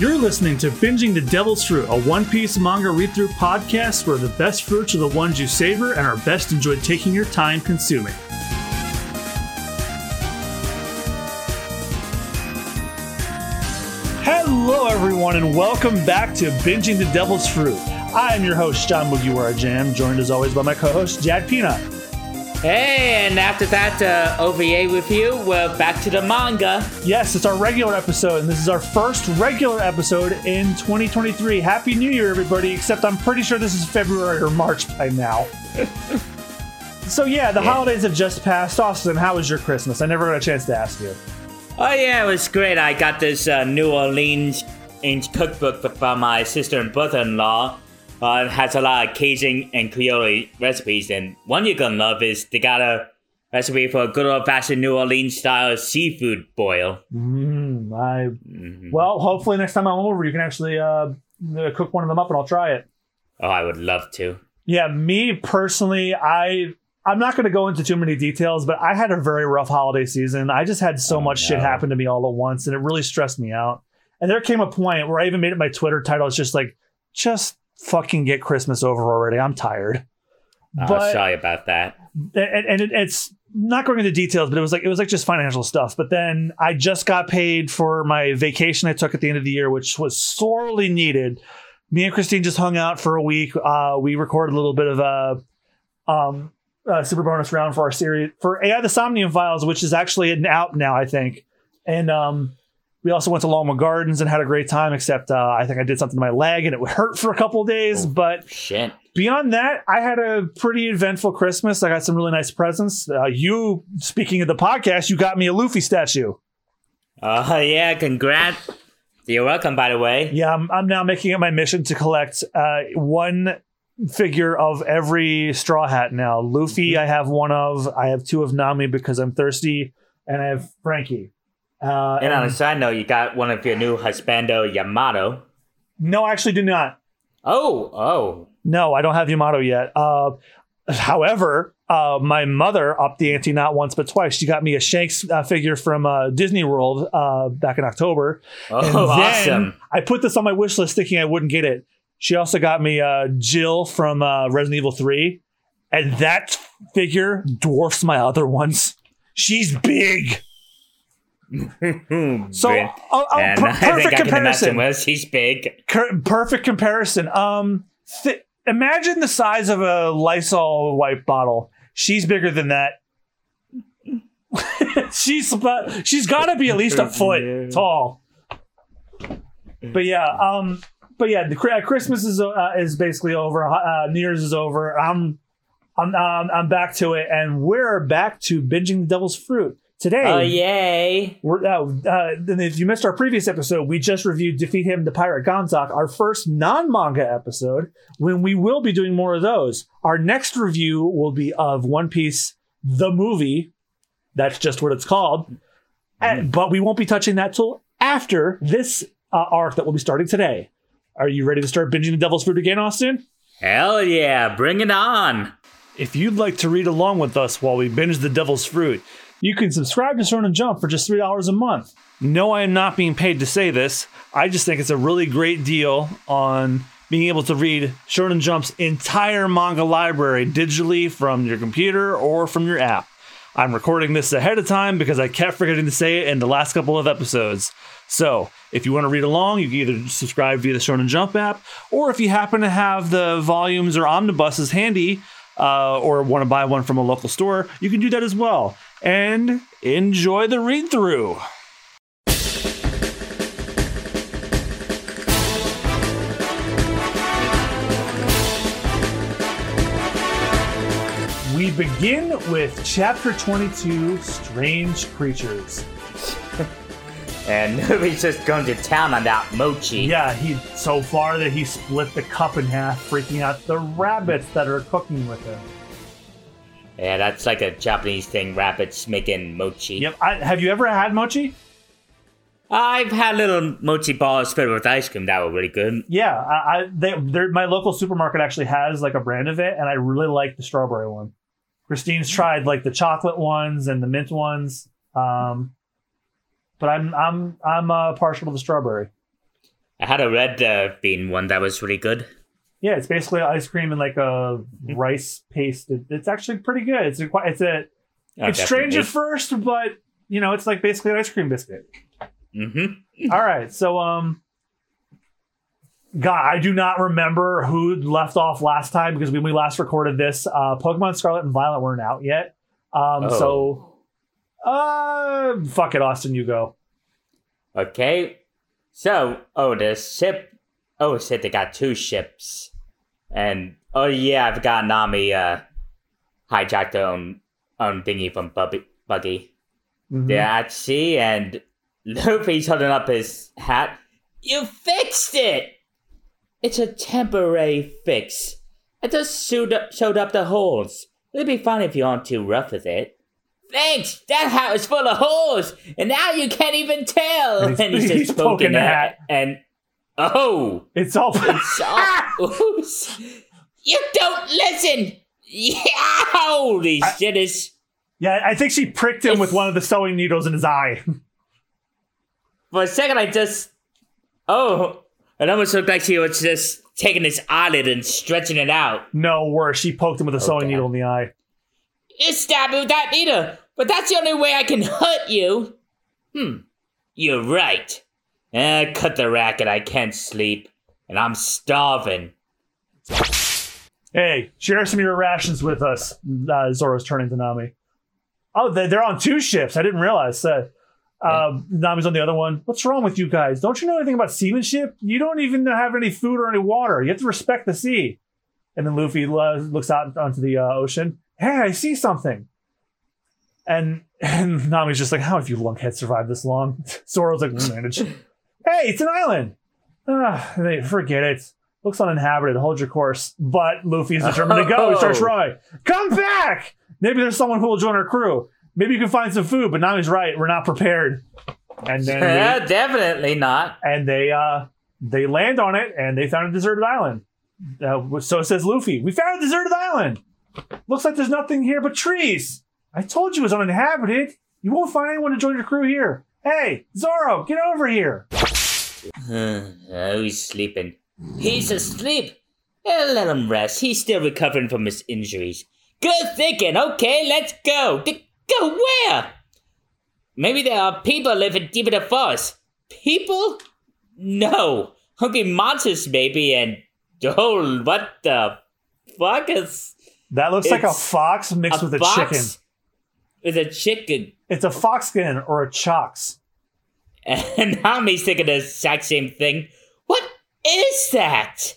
You're listening to Binging the Devil's Fruit, a One Piece manga read through podcast where the best fruits are the ones you savor and are best enjoyed taking your time consuming. Hello, everyone, and welcome back to Binging the Devil's Fruit. I am your host, John Mugiwara Jam, joined as always by my co host, Jad Peanut. Hey, and after that uh, OVA review, we're back to the manga. Yes, it's our regular episode, and this is our first regular episode in 2023. Happy New Year, everybody, except I'm pretty sure this is February or March by now. so, yeah, the Yeah. holidays have just passed. Austen, how was your Christmas? I never got a chance to ask you. Oh yeah, it was great. I got this uh, New Orleans in cookbook from my sister and brother-in-law. Uh, it has a lot of Cajun and Creole recipes, and one you're gonna love is they got a recipe for a good old-fashioned New Orleans style seafood boil. Mm, I, Mhm. well, hopefully next time I'm over, you can actually uh, cook one of them up and I'll try it. Oh, I would love to. Yeah, me personally, I I'm not going to go into too many details, but I had a very rough holiday season. I just had so Oh, much shit happen to me all at once, and it really stressed me out. And there came a point where I even made it my Twitter title. It's just like, just fucking get Christmas over already. I'm tired. But- sorry about that. and, and it, it's not going into details, but it was like it was like just financial stuff. But then I just got paid for my vacation I took at the end of the year, which was sorely needed. Me and Christine just hung out for a week. Uh, we recorded a little bit of a um, uh, super bonus round for our series for AI the Somnium Files, which is actually out now, I think. And um, we also went to Loma Gardens and had a great time. Except uh, I think I did something to my leg and it would hurt for a couple of days, but Shit. beyond that, I had a pretty eventful Christmas. I got some really nice presents. Uh, you, speaking of the podcast, you got me a Luffy statue. Oh yeah, congrats. You're welcome, by the way. Yeah, I'm, I'm now making it my mission to collect uh, one figure of every Straw Hat now. Luffy, I have one of. I have two of Nami because I'm thirsty, and I have Franky. Uh, And on a side note, you got one of your new Husbando Yamato. no, I actually do not. Oh, oh. No, I don't have Yamato yet. Uh, however, uh, my mother upped the ante not once but twice. She got me a Shanks uh, figure from uh, Disney World uh, back in October. Oh, And then awesome. I put this on my wish list thinking I wouldn't get it. She also got me uh, Jill from uh, Resident Evil 3. And that figure dwarfs my other ones. She's big. So, Big. oh, and per- I think perfect I comparison. imagine well, she's big. Cur- perfect comparison. Um, th- imagine the size of a Lysol wipe bottle. She's bigger than that. she's about, she's got to be at least a foot tall. But yeah, um, but yeah, the Chri- Christmas is uh, is basically over. Uh, New Year's is over. I'm I'm um, I'm back to it, and we're back to binging the Devil's Fruit today. Oh, yay. We're, uh, uh, if you missed our previous episode, we just reviewed Defeat Him, the Pirate Ganzack, our first non manga episode, when we will be doing more of those. Our next review will be of One Piece, the movie. That's just what it's called. And- but we won't be touching that till after this uh, arc that we'll be starting today. Are you ready to start binging the Devil's Fruit again, Austen? Hell yeah, bring it on. If you'd like to read along with us while we binge the Devil's Fruit, you can subscribe to Shonen Jump for just $3 a month. No, I am not being paid to say this. I just think it's a really great deal on being able to read Shonen Jump's entire manga library digitally from your computer or from your app. I'm recording this ahead of time because I kept forgetting to say it in the last couple of episodes. So, if you want to read along, you can either subscribe via the Shonen Jump app, or if you happen to have the volumes or omnibuses handy, uh, or want to buy one from a local store, you can do that as well. And enjoy the read through. We begin with chapter 22 Strange Creatures. And nobody's just going to town on that mochi. Yeah, he so far that he split the cup in half, freaking out the rabbits that are cooking with him. Yeah, that's like a Japanese thing, rabbits making mochi. Yep. I, have you ever had mochi? I've had little mochi balls filled with ice cream that were really good. Yeah, I, I they, my local supermarket actually has like a brand of it, and I really like the strawberry one. Christine's tried like the chocolate ones and the mint ones, um, but I'm I'm I'm uh, partial to the strawberry. I had a red uh, bean one that was really good. Yeah, it's basically ice cream and like a rice paste. It- It's actually pretty good. It's a. It's a. Oh, it's strange at first, but you know, it's like basically an ice cream biscuit. Mm-hmm. All right, so um, God, I do not remember who left off last time because when we last recorded this, uh, Pokemon Scarlet and Violet weren't out yet. Um, Oh. so uh, fuck it, Austen, you go. Okay. So, oh, the ship. Oh, shit, they got two ships. And, oh, yeah, I forgot Nami uh, hijacked her own, own thingy from Bubby, Buggy. Mhm. They're at sea, and Luffy's holding up his hat. You fixed it! It's a temporary fix. I just showed up, showed up the holes. It'll be fine if you aren't too rough with it. Thanks! That hat was full of holes, and now you can't even tell! And he's- he's poking the hat. And, oh! It's all. It's all. You don't listen! Yeah, holy shit, is yeah, I think she pricked him with one of the sewing needles in his eye. For a second, I just. Oh, it almost looked like she was just taking his eyelid and stretching it out. no, worse, she poked him with a sewing Okay. needle in the eye. You stabbed me with that needle, but that's the only way I can hurt you. Hmm, you're right. Eh, cut the racket, I can't sleep, and I'm starving. Hey, share some of your rations with us. Uh, Zoro's turning to Nami. Oh, they- they're on two ships. I didn't realize. Uh, uh, Nami's on the other one. What's wrong with you guys? Don't you know anything about seamanship? You don't even have any food or any water. You have to respect the sea. And then Luffy looks out onto the uh, ocean. Hey, I see something. And and Nami's just like, how have you lunkheads survived this long? Zoro's like, we'll manage. hey, it's an island. Ah, they forget it. Looks uninhabited. Hold your course. But Luffy is determined to go. He starts Oh. rowing. Come back! Maybe there's someone who will join our crew. Maybe you can find some food. But Nami's right. We're not prepared. And then they, definitely not. and they uh they land on it and they found a deserted island. Uh, so says Luffy. We found a deserted island. Looks like there's nothing here but trees. I told you it was uninhabited. You won't find anyone to join your crew here. Hey, Zoro, get over here. Oh, he's sleeping. He's asleep. Eh, let him rest. He's still recovering from his injuries. Good thinking. Okay, let's go. Go where? Maybe there are people living deep in the forest. People? No. Hungry monsters, maybe, and oh, what the fuck is That looks like a fox mixed a with a fox chicken. with a chicken? It's a fox skin or a chox. And Nami's thinking the exact same thing. What is that?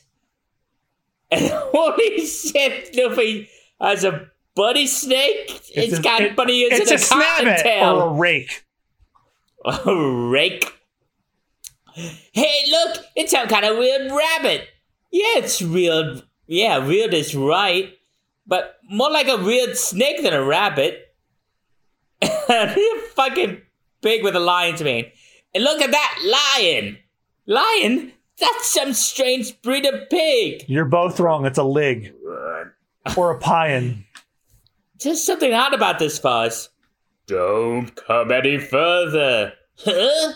And holy shit, Luffy has a bunny snake. it's a- got it- bunny It's and a a or a rake. A rake. Hey, look, it's some kind of weird rabbit. Yeah, it's real. Yeah, weird is right, but more like a weird snake than a rabbit. You're fucking big with a lion's mane. And look at that lion. Lion? That's some strange breed of pig. You're both wrong. It's a lig or a pion. There's something odd about this fuzz. Don't come any further. Huh?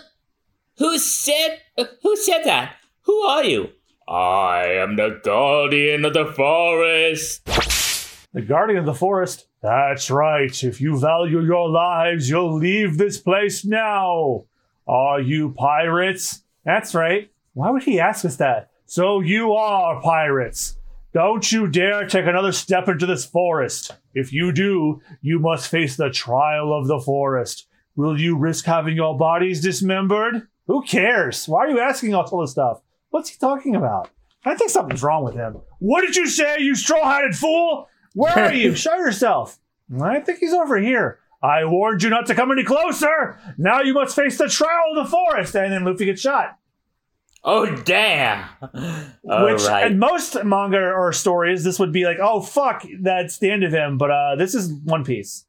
Who said who said that? Who are you? I am the guardian of the forest. The guardian of the forest. That's right. If you value your lives, you'll leave this place now. Are you pirates? That's right. Why would he ask us that? So you are pirates. Don't you dare take another step into this forest. If you do, you must face the trial of the forest. Will you risk having your bodies dismembered? Who cares? Why are you asking all this stuff? What's he talking about? I think something's wrong with him. What did you say, you straw-hatted fool? Where are you? Show yourself. I think he's over here. I warned you not to come any closer. Now you must face the trial of the forest. And then Luffy gets shot. Oh damn! Which right. in most manga or stories, this would be like, oh fuck, that's the end of him. But uh, this is One Piece.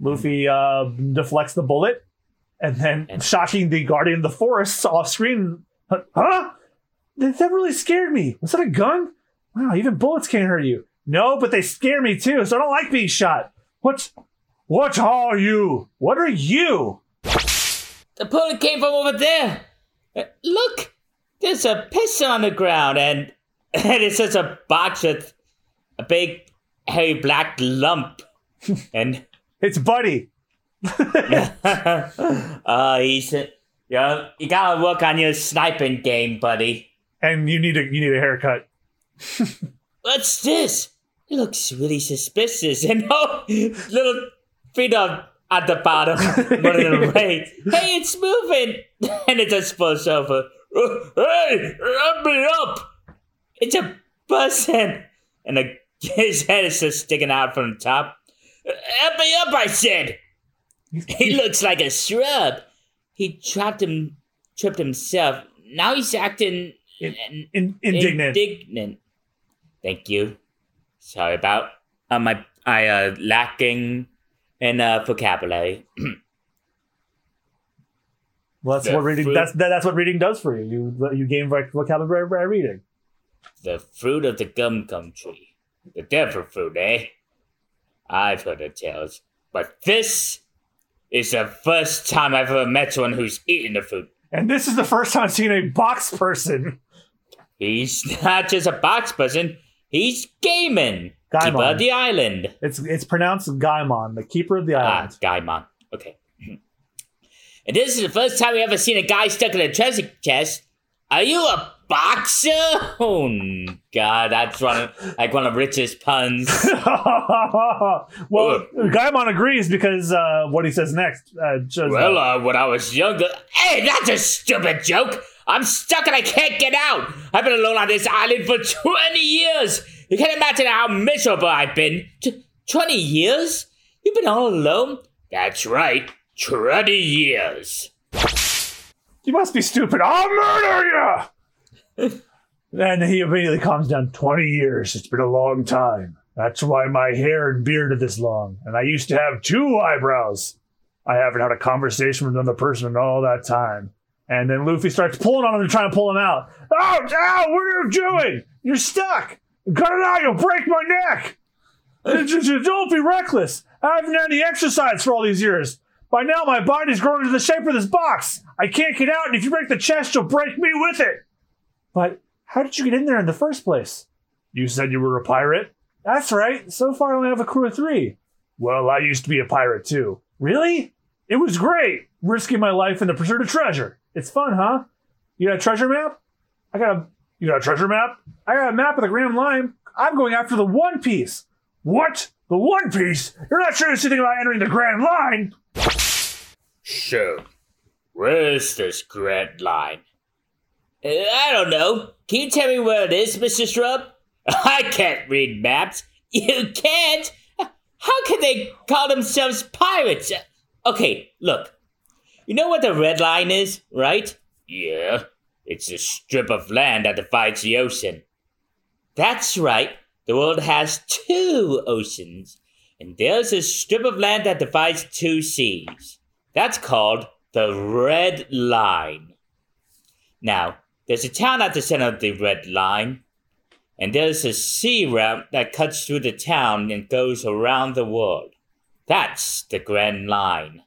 Luffy uh, deflects the bullet, and then And- shocking the guardian of the forest off screen. Huh? That that really scared me. Was that a gun? Wow, even bullets can't hurt you. No, but they scare me too, so I don't like being shot. What? What are you? What are you? The bullet came from over there. Uh, look, there's a pistol on the ground, and and it's just a box with a big hairy black lump, and It's Buddy. uh, he's yeah, you gotta work on your sniping game, buddy. And you need a you need a haircut. What's this? It looks really suspicious, and oh, little feet up at the bottom, running away. hey, it's moving, and it just falls over. Hey, help me up! It's a person, and the, his head is just sticking out from the top. Help me up! I said. He looks like a shrub. He trapped him, tripped himself. Now he's acting In- In, indignant. indignant. Thank you. Sorry about uh, my I uh, lacking in uh, vocabulary. well, that's the what reading. fruit- That's that, that's what reading does for you. You you gain vocabulary by reading. the fruit of the gum gum tree, the devil fruit, eh? I've heard the tales, but this is the first time I've ever met someone who's eaten the fruit. And this is the first time I've seen a box person. He's not just a box person; he's Gaiman, keeper Gaimon. of the island. It's it's pronounced Gaimon, the keeper of the Ah, island. Gaimon. Okay. And this is the first time we ever seen a guy stuck in a treasure chest. Are you a boxer? Oh God, that's one of, like one of Rich's puns. well, Gaimon agrees because uh, what he says next. Uh, well, uh, when I was younger, hey, that's a stupid joke. I'm stuck and I can't get out. I've been alone on this island for 20 years. You can't imagine how miserable I've been. T- 20 years? You've been all alone? That's right, 20 years. you must be stupid. I'll murder you. and he immediately calms down. Twenty years. It's been a long time. That's why my hair and beard are this long. And I used to have two eyebrows. I haven't had a conversation with another person in all that time. And then Luffy starts pulling on him and trying to pull him out. Oh, ow, what are you doing? You're stuck. Cut it out, you'll break my neck. Don't be reckless. I haven't had any exercise for all these years. By now, my body's grown into the shape of this box. I can't get out, and if you break the chest, you'll break me with it. But how did you get in there in the first place? You said you were a pirate? That's right. So far, I only have a crew of three. Well, I used to be a pirate too. Really? It was great, risking my life in the pursuit of treasure. It's fun, huh? You got a treasure map? I got a. You got a treasure map? I got a map of the Grand Line. I'm going after the One Piece. What? The One Piece? You're not sure anything about entering the Grand Line? Sure. where's this Grand Line? Uh, I don't know. Can you tell me where it is, Mr. Shrub? I can't read maps. You can't? How can they call themselves pirates? Uh, Okay, look. You know what the Red Line is, right? Yeah. It's a strip of land that divides the ocean. That's right. The world has two oceans, and there's a strip of land that divides two seas. That's called the Red Line. Now, there's a town at the center of the Red Line, and there's a sea route that cuts through the town and goes around the world. That's the Grand Line.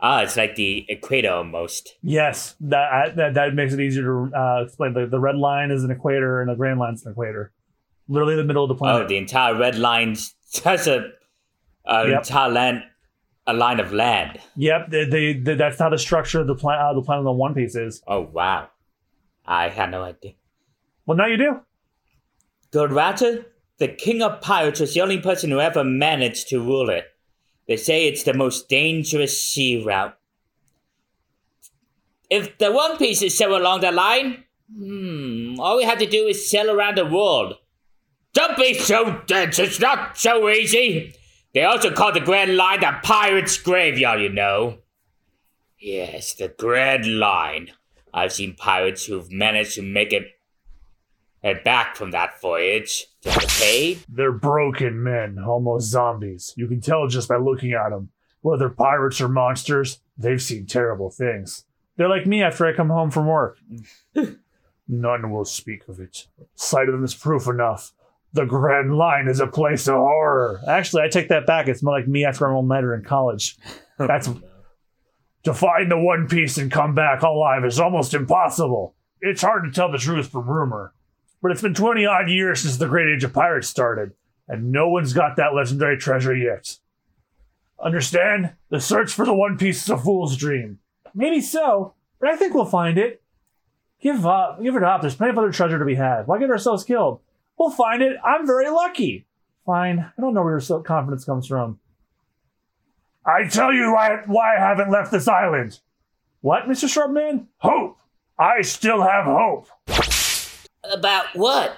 Ah, it's like the equator almost. Yes, that that, that makes it easier to uh, explain. The, the red line is an equator, and the grand line is an equator. Literally the middle of the planet. Oh, the entire Red Line's just a, a Yep. entire land, a line of land. Yep, they, they, they- that's how the structure of the planet, uh, the planet on One Piece is. Oh wow, I had no idea. Well, now you do. Godrata, the king of pirates, was the only person who ever managed to rule it. They say it's the most dangerous sea route. If the One Piece is somewhere along the line, hmm, all we have to do is sail around the world. Don't be so dense, it's not so easy. They also call the Grand Line the Pirate's Graveyard, you know. Yes, the Grand Line. I've seen pirates who've managed to make it head back from that voyage to the cave. They're broken men, almost zombies. You can tell just by looking at them. Whether pirates or monsters, they've seen terrible things. They're like me after I come home from work. None will speak of it. Sight of them is proof enough. The Grand Line is a place of horror. Actually, I take that back. It's more like me after I'm all nighter in college. That's to find the One Piece and come back alive is almost impossible. it's hard to tell the truth from rumor, but it's been 20 odd years since the Great Age of Pirates started, and no one's got that legendary treasure yet. Understand? The search for the One Piece is a fool's dream. Maybe so, but I think we'll find it. Give up. Give it up. There's plenty of other treasure to be had. Why get ourselves killed? We'll find it. I'm very lucky. Fine. I don't know where your confidence comes from. I tell you why, why I haven't left this island. What, Mr. Shrubman? Hope. I still have hope. About what?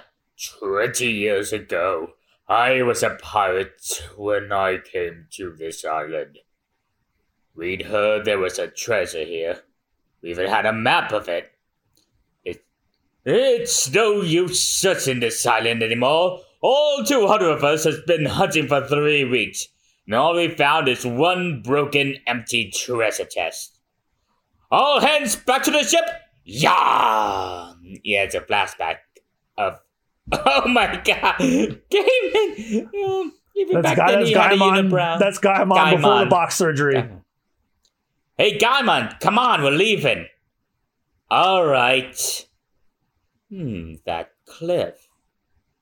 Twenty years ago, I was a pirate when I came to this island. We'd heard there was a treasure here. We even had a map of it. it it's no use searching this island anymore. All 200 of us has been hunting for three weeks, and all we found is one broken, empty treasure chest. All hands back to the ship! Yeah! Yeah, it's a flashback of. Oh my god! Gaming! Um, even That's back Guy, then that's he had a Gaimon. That's Gaimon before the box surgery. Hey, Gaimon, come on, we're leaving. All right. Hmm, that cliff.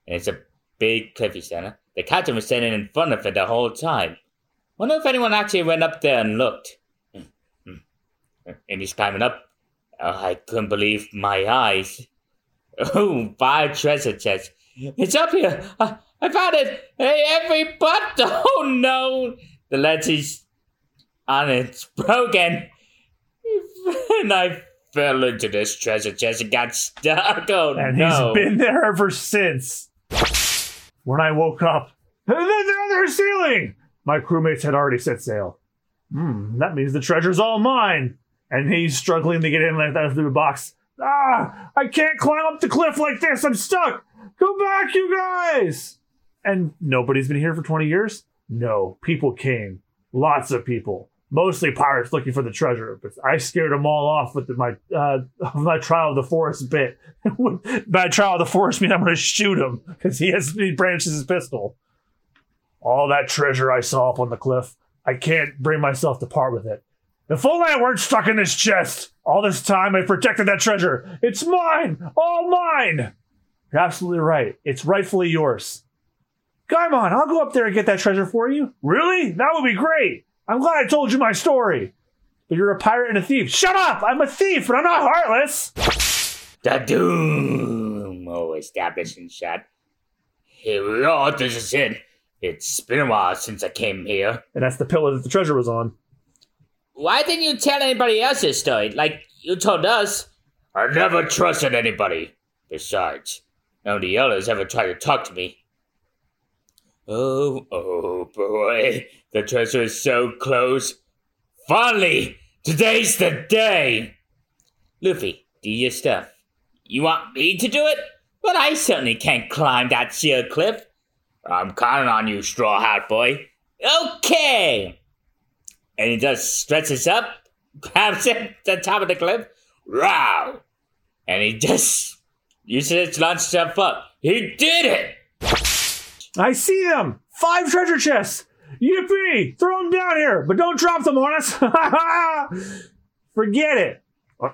It's a big cliffy center. The captain was standing in front of it the whole time. Wonder if anyone actually went up there and looked. Hmm, hmm. And he's climbing up. Oh, I couldn't believe my eyes. Oh, five treasure chests. It's up here. I, I found it. Hey, every butt. Oh no. The ledge on it's broken. And I fell into this treasure chest and got stuck. Oh and no. he's been there ever since. When I woke up, "Hey, they're on their ceiling. My crewmates had already set sail. Hmm, that means the treasure's all mine. And he's struggling to get in like that through the box. Ah, I can't climb up the cliff like this. I'm stuck. Go back, you guys. And nobody's been here for 20 years? No, people came. Lots of people. Mostly pirates looking for the treasure, but I scared them all off with my uh, my trial of the forest bit. By trial of the forest, mean I'm going to shoot him because he has he branches his pistol. All that treasure I saw up on the cliff, I can't bring myself to part with it. If only I weren't stuck in this chest. All this time I protected that treasure. It's mine, all mine. You're absolutely right. It's rightfully yours. Gaimon, I'll go up there and get that treasure for you. Really? That would be great. I'm glad I told you my story. But you're a pirate and a thief. Shut up! I'm a thief, but I'm not heartless. The doom. Oh, established and shot. Here we are. This is it. It's been a while since I came here. And that's the pillar that the treasure was on. Why didn't you tell anybody else this story? Like you told us. I never trusted anybody. Besides, none of the others ever tried to talk to me. Oh, oh boy. The treasure is so close. Finally, today's the day. Luffy, do your stuff. You want me to do it? But I certainly can't climb that sheer cliff. I'm counting on you, Straw Hat Boy. Okay. And he just stretches up, grabs it at the top of the cliff. Wow. And he just uses it to launch himself up. He did it! I see them! Five treasure chests! Yippee! Throw them down here, but don't drop them on us! Forget it! Uh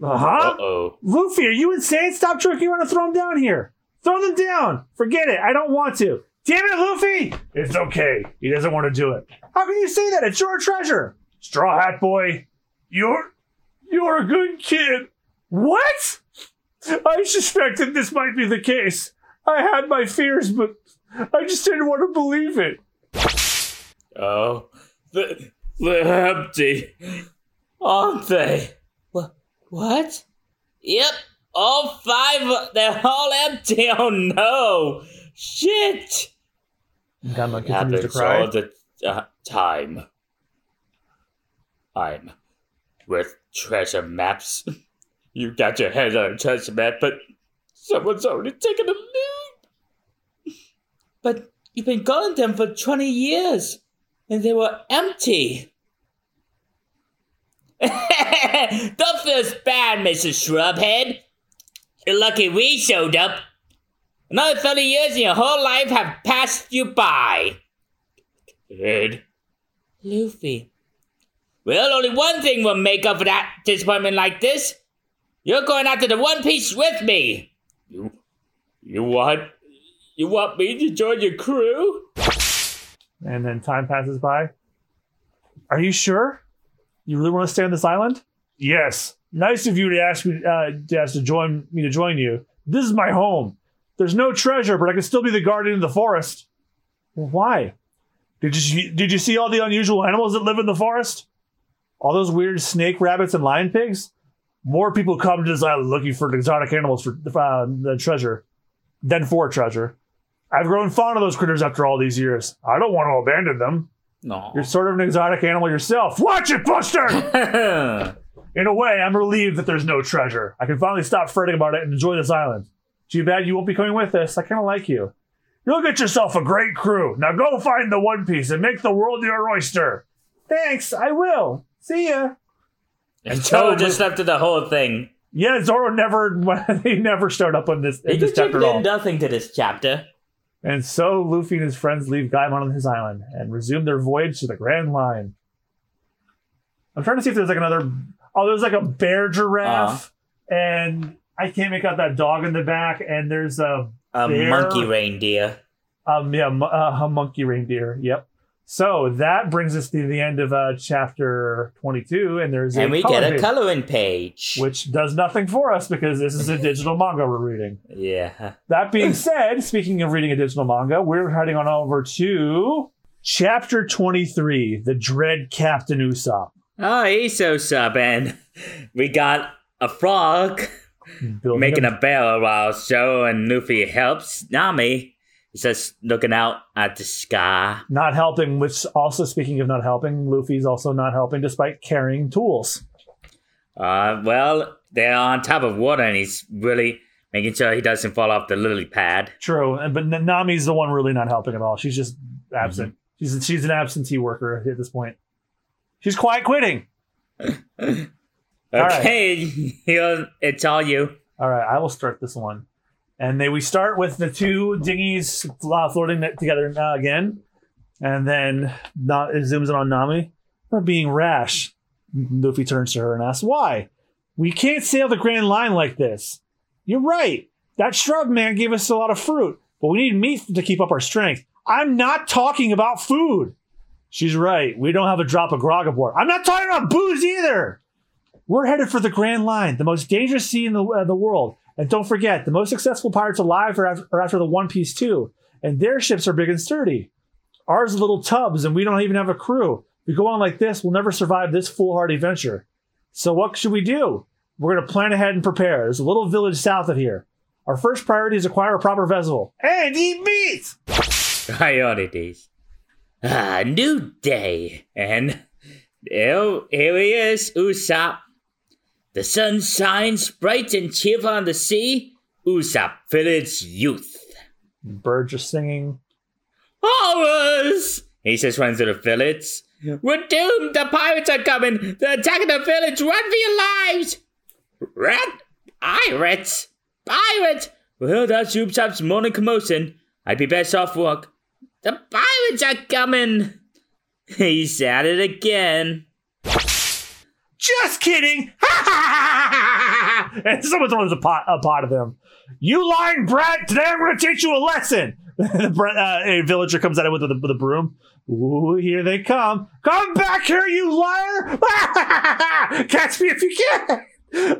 huh? Uh-oh. Luffy, are you insane? Stop joking around and throw them down here. Throw them down. Forget it. I don't want to. Damn it, Luffy! It's okay. He doesn't want to do it. How can you say that? It's your treasure. Straw Hat Boy, you're you're a good kid. What? I suspected this might be the case. I had my fears, but I just didn't want to believe it. Oh, the, they're empty, aren't they? What? What? Yep, all five. They're all empty. Oh no! Shit! Gamma continues to Happens cry. all the uh, time. I'm with treasure maps. You got your head on a treasure map, but someone's already taken a loot. But you've been guarding them for 20 years, and they were empty. Don't feel bad, Mrs. Shrubhead. You're lucky we showed up. Another 30 years in your whole life have passed you by. Good. Luffy. Well, only one thing will make up for that disappointment like this. You're going after the One Piece with me. You, you want, you want me to join your crew? And then time passes by. Are you sure? You really want to stay on this island? Yes. Nice of you to ask me uh, to ask to join me to join you. This is my home. There's no treasure, but I can still be the guardian of the forest. Well, why? Did you did you see all the unusual animals that live in the forest? All those weird snake, rabbits, and lion pigs. More people come to this island looking for exotic animals for uh, the treasure than for treasure. I've grown fond of those critters after all these years. I don't want to abandon them. No. You're sort of an exotic animal yourself. Watch it, Buster! In a way, I'm relieved that there's no treasure. I can finally stop fretting about it and enjoy this island. Too bad you won't be coming with us. I kind of like you. You'll get yourself a great crew. Now go find the One Piece and make the world your oyster. Thanks, I will. See ya. and Joe just left the whole thing. Yeah, Zoro never he never showed up on this He this chapter at all. contributed nothing to this chapter. And so Luffy and his friends leave Gaimon on his island and resume their voyage to the Grand Line. I'm trying to see if there's like another. Oh, there's like a bear giraffe, uh-huh. and I can't make out that dog in the back. And there's a A Bear. monkey reindeer. um yeah uh, a monkey reindeer. Yep. So that brings us to the end of uh, chapter 22, and there's And a we get a page, coloring page. which does nothing for us because this is a digital manga we're reading. yeah. That being said, speaking of reading a digital manga, we're heading on over to chapter 23, The Dread Captain Usopp. Oh, he's so subbing. We got a frog Building making a, a bell while Joe and Luffy helps Nami. He's just looking out at the sky. not helping, which also speaking of not helping, Luffy's also not helping despite carrying tools. Uh, well, they're on top of water, and he's really making sure he doesn't fall off the lily pad. True, and but Nami's the one really not helping at all. She's just absent. She's she's an absentee worker at this point. She's quiet quitting. right. Okay, here it's all you. All right, I will start this one. And then we start with the two dinghies uh, floating together uh, again. And then not, it zooms in on Nami. We're being rash. Luffy turns to her and asks, Why? We can't sail the Grand Line like this. You're right. That shrub man gave us a lot of fruit, but we need meat to keep up our strength. I'm not talking about food. She's right. We don't have a drop of grog aboard. I'm not talking about booze either. We're headed for the Grand Line, the most dangerous sea in the, uh, the world. And don't forget, the most successful pirates alive are after, are after the One Piece too. And their ships are big and sturdy. Ours are little tubs, and we don't even have a crew. If we go on like this, we'll never survive this foolhardy venture. So what should we do? We're going to plan ahead and prepare. There's a little village south of here. Our first priority is acquire a proper vessel and eat meat. Priorities. Ah, new day. And here, here he is, Usopp. The sun shines bright and cheerful on the sea. Usopp, village youth. Birds are singing. Horrors! He says, runs to the village. We're doomed! The pirates are coming! They're attacking the village! Run for your lives! Rat? Pirates? Pirates? Well, that's Usopp's morning commotion. I'd be best off work. The pirates are coming! He's at it again. Just kidding. and someone throws a pot, a pot of him. You lying brat! Today I'm going to teach you a lesson. Uh, a villager comes at him with a, with a broom. Ooh, here they come. Come back here, you liar! Catch me if you can!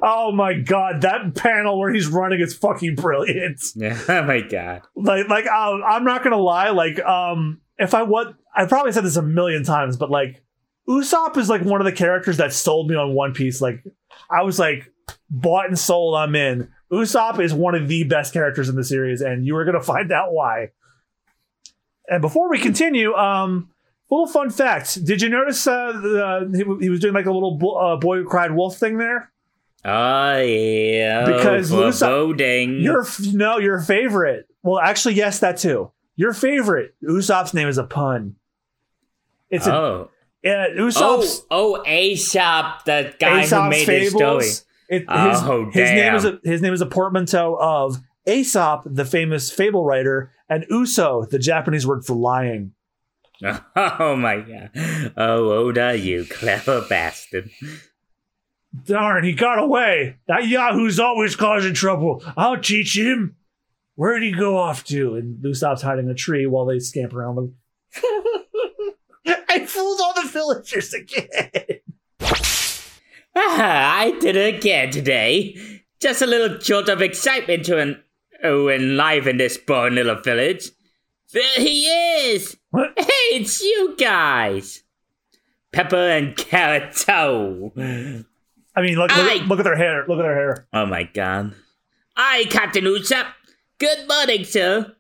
Oh my god, that panel where he's running is fucking brilliant. oh my god. Like, like um, I'm not gonna lie. Like, um, if I what I probably said this a million times, but like, Usopp is like one of the characters that sold me on One Piece. Like, I was like bought and sold. I'm in. Usopp is one of the best characters in the series, and you are gonna find out why. And before we continue, um, little fun fact: Did you notice uh, the, he, he was doing like a little bo- uh, boy who cried wolf thing there? Oh yeah. Because Usopp- foreboding. Your f- no, your favorite. Well, actually, yes, that too. Your favorite. Usopp's name is a pun. It's a Oh. uh, Oh, Usopp's oh, oh Aesop, the guy who Aesop's made this story. fables. It, his, Oh, his name is a his name is a portmanteau of Aesop, the famous fable writer, and Uso, the Japanese word for lying. Oh my god. Oh, Oda, you clever bastard. Darn, he got away. That Yahoo's always causing trouble. I'll teach him. Where'd he go off to? And Usopp's hiding a tree while they scamper around them. I fooled all the villagers again. Ah, I did it again today. Just a little jolt of excitement to en- oh, enliven this boring little village. There he is! What? Hey, it's you guys! Pepper and Carrot Toe. I mean, look, look, Aye. look at their hair. Look at their hair. Oh my god. Aye, Captain Usopp. Good morning, sir.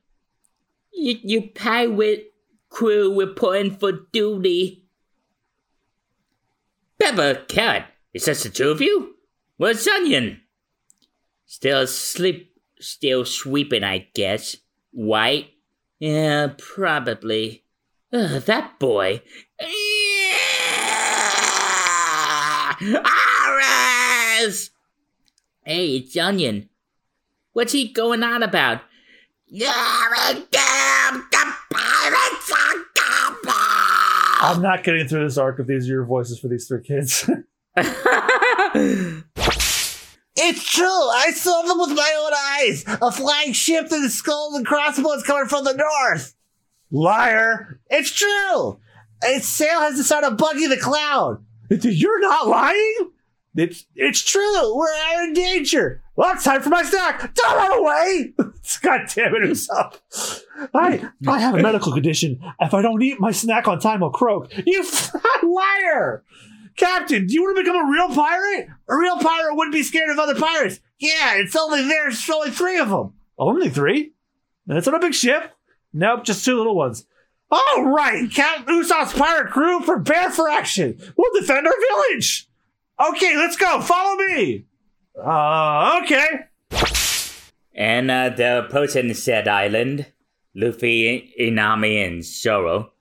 You, you pirate crew reporting for duty. Pepper, Carrot, is that the two of you? Where's Onion? Still asleep, still sweeping, I guess. White? Yeah, probably. Ugh, that boy. Ares! Hey, it's Onion. What's he going on about? You're damn the pirates are coming! I'm not getting through this arc if these are your voices for these three kids. It's true. I saw them with my own eyes. A flying ship and skulls and crossbones coming from the north. Liar. It's true. Its sail has the sound of Buggy the Clown. You're not lying? It's it's true. We're in danger. Well, it's time for my snack. Don't run away. God damn it, Usopp. I, I have a medical condition. If I don't eat my snack on time, I'll croak. You liar. Captain, do you want to become a real pirate? A real pirate wouldn't be scared of other pirates. Yeah, it's only there's only three of them. Only three? That's on a big ship? Nope, just two little ones. All right, Captain Usopp's pirate crew prepare for action. We'll defend our village. Okay, let's go. Follow me. Uh, okay. and uh, they're said island. Luffy, Inami, and Zoro.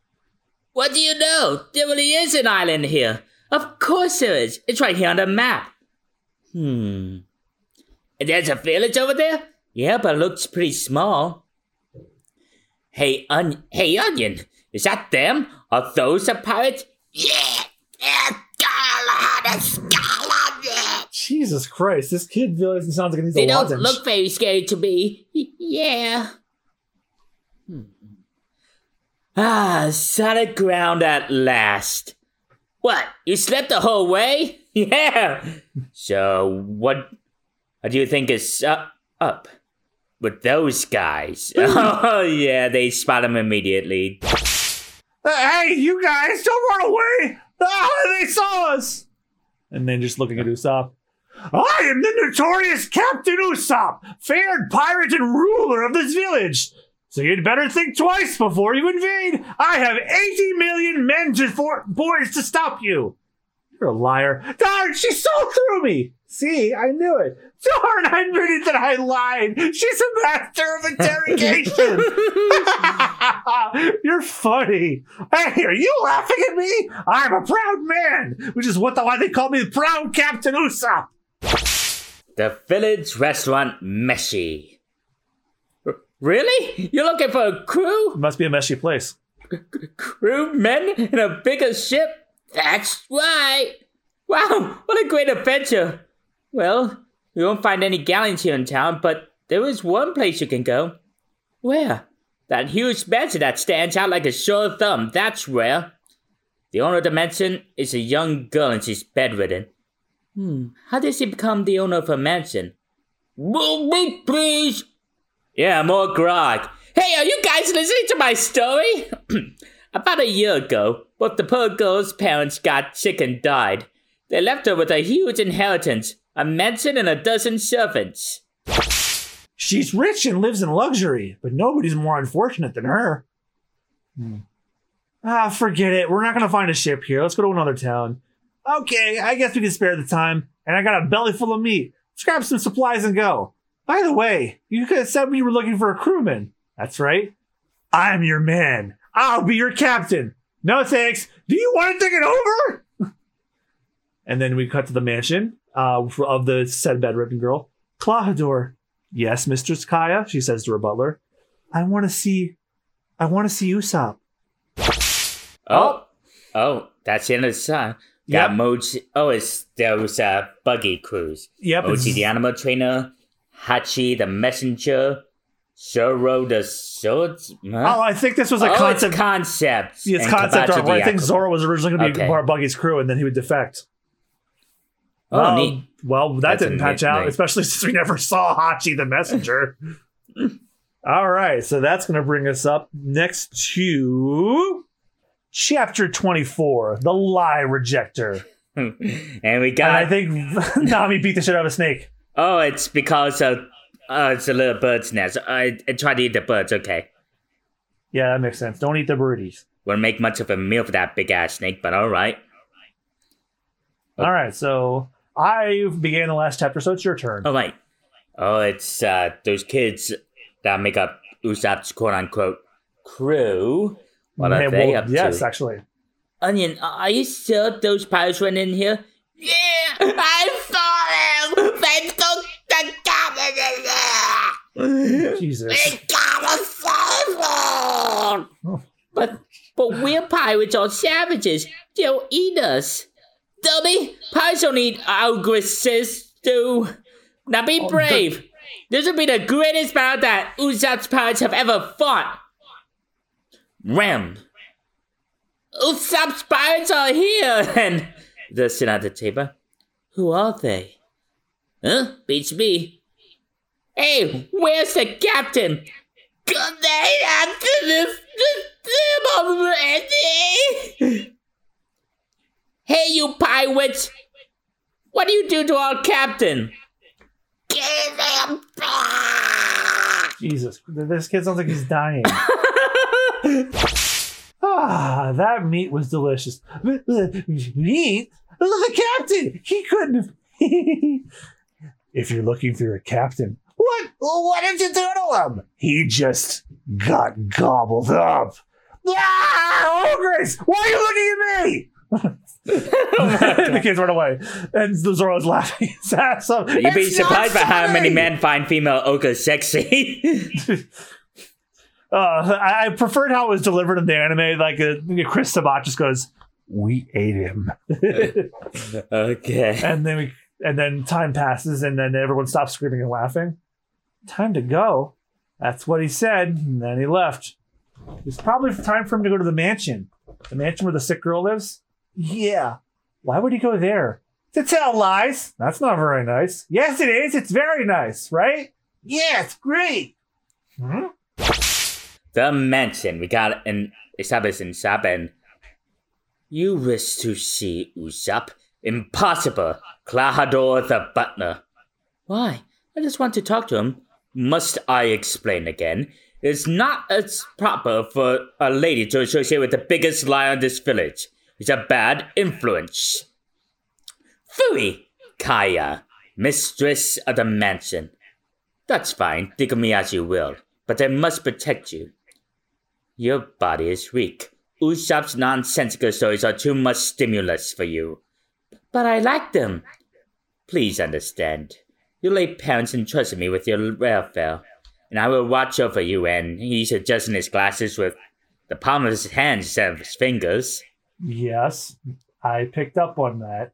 What do you know? There really is an island here. Of course there is. It's right here on the map. Hmm. There's a village over there? Yeah, but it looks pretty small. Hey, on- hey, Onion, is that them? Are those the pirates? Yeah, Scarlet. Jesus Christ, this kid really sounds like he needs They a don't look very scary to me. Yeah. Hmm. Ah, solid ground at last. What? You slept the whole way? Yeah. So what? What do you think is up? Up with those guys? oh yeah, they spot him immediately. Uh, hey, you guys, don't run away! Ah, they saw us! And then just looking at Usopp. I am the notorious Captain Usopp, feared pirate and ruler of this village. So you'd better think twice before you invade. I have 80 million men to for- boys to stop you. You're a liar. Darn, she saw through me. See, I knew it. Darn, I admitted that I lied. She's a master of interrogation. You're funny. Hey, are you laughing at me? I'm a proud man, which is what the, why they call me the proud Captain Usopp. The village restaurant Meshi. R- Really? You're looking for a crew? Must be a messy place. crewmen in a bigger ship? That's right. Wow, what a great adventure. Well, we won't find any galleons here in town, but there is one place you can go. Where? That huge mansion that stands out like a sore thumb, that's where. The owner of the mansion is a young girl and she's bedridden. Hmm, how did she become the owner of a mansion? Move me, please! Yeah, more grog. Hey, are you guys listening to my story? About a year ago, both the poor girl's parents got sick and died. They left her with a huge inheritance, a mansion, and a dozen servants. She's rich and lives in luxury, but nobody's more unfortunate than her. Hmm. Ah, forget it. We're not going to find a ship here. Let's go to another town. Okay, I guess we can spare the time. And I got a belly full of meat. Let's grab some supplies and go. By the way, you could have said we were looking for a crewman. That's right. I'm your man. I'll be your captain. No thanks. Do you want to think it over? and then we cut to the mansion uh, of the said bedridden girl. Klahadore, Yes, Mistress Kaya, she says to her butler. I want to see. I want to see Usopp. Oh, oh, that's the end of the. Yep. Mohji. Oh, it's those uh, buggy crews. Yep. Mohji it's- the animal trainer, Hachi the messenger, Zoro the swordsman. Oh, I think this was a oh, concept. it's concept. Yeah, it's concept art. I think Zoro was originally going to be Okay. part of Buggy's crew, and then he would defect. Oh, well, neat. well, that That's didn't patch neat out, especially since we never saw Hachi the messenger. All right, so that's going to bring us up next to chapter 24, The Lie Rejector. and we And got. I think Nami beat the shit out of a snake. oh, it's because of. Oh, it's a little bird's nest. I, I tried to eat the birds. Okay, Yeah, that makes sense. Don't eat the birdies. wouldn't make much of a meal for that big ass snake, but all right. All right, so I began the last chapter, so it's your turn. Oh right. Oh, it's uh, those kids that make up Usopp's quote unquote crew. What are Yeah, they well, up yes, to? actually. Onion, are you sure those pirates went in here? Yeah, I saw them. They took the cabin. Jesus. They gotta save them. Oh. But but we're pirates or savages. They'll eat us. Dummy, pirates don't eat ogresses, do. Now be Oh, brave. This will be the greatest battle that Uzat's pirates have ever fought. Ram. Usopp's pirates are here, and they sit at the table. Who are they? Huh? Beats me. Hey, where's the captain? Good day after this, this already. Hey, you pirates! What do you do to our captain? Give him back! Jesus. This kid sounds like he's dying. ah, that meat was delicious. Meat? The captain! He couldn't have. if you're looking for a captain, what? What did you do to him? He just got gobbled up. Ah, Ogres! Why are you looking at me? the kids run away, and Zoro's laughing his ass off. You'd be "It's not surprised by how many men find female ogres sexy. Uh, I, I preferred how it was delivered in the anime. Like uh, Chris Sabat just goes, "We ate him," okay. and then we, and then time passes, and then everyone stops screaming and laughing. Time to go. That's what he said, and then he left. It's probably time for him to go to the mansion, the mansion where the sick girl lives. Yeah. Why would he go there? To tell lies. That's not very nice. Yes, it is. It's very nice, right? Yeah, it's great. Hmm? The mansion. We got an in Saben. You wish to see Usopp? Impossible. Klahadore the butler. Why? I just want to talk to him. Must I explain again? It's not as proper for a lady to associate with the biggest liar in this village. It's a bad influence. Fui, Kaya, mistress of the mansion. That's fine, think of me as you will, but I must protect you. Your body is weak. Usopp's nonsensical stories are too much stimulus for you. But I like them. Please understand. Your late parents entrusted me with your welfare, and I will watch over you. And he's adjusting his glasses with the palm of his hand instead of his fingers. Yes, I picked up on that.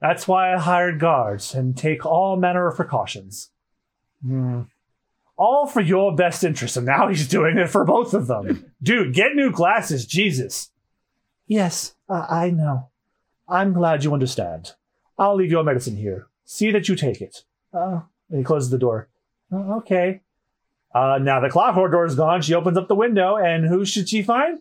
That's why I hired guards and take all manner of precautions. Hmm. All for your best interest, and now he's doing it for both of them. Dude, get new glasses, Jesus. Yes, uh, I know. I'm glad you understand. I'll leave your medicine here. See that you take it. Uh, and he closes the door. "Uh, okay. Uh, now the clock door is gone. She opens up the window, and who should she find?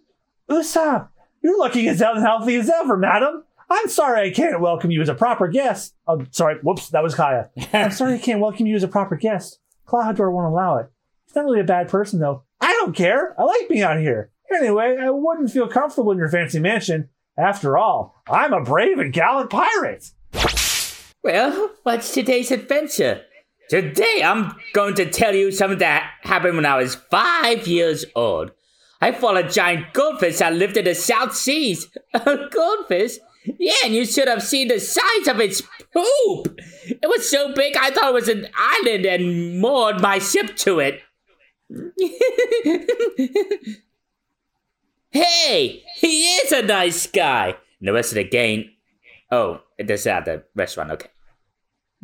Usopp! You're looking as healthy as ever, madam. I'm sorry I can't welcome you as a proper guest. Oh, sorry. Whoops, that was Kaya. I'm sorry I can't welcome you as a proper guest. Klahadore won't allow it. He's not really a bad person, though. I don't care. I like being out here. Anyway, I wouldn't feel comfortable in your fancy mansion. After all, I'm a brave and gallant pirate. Well, what's today's adventure? Today I'm going to tell you something that happened when I was five years old. I fought a giant goldfish that lived in the South Seas. A goldfish? Yeah, and you should have seen the size of its poop. It was so big I thought it was an island and moored my ship to it. hey, he is a nice guy. And the rest of the game, oh, this is at the restaurant. Okay.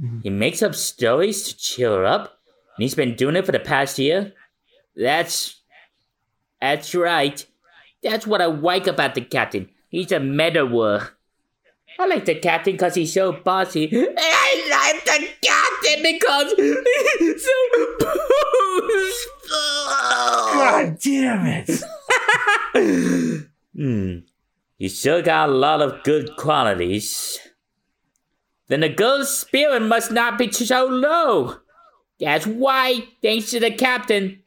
Mm-hmm. He makes up stories to cheer her up, and he's been doing it for the past year. That's that's right. That's what I like about the captain. He's a meddler. I like the captain because he's so bossy. And I like the captain because he's so boastful. God damn it! Hmm. You sure got a lot of good qualities. Then the girl's spirit must not be so low. That's why, thanks to the captain.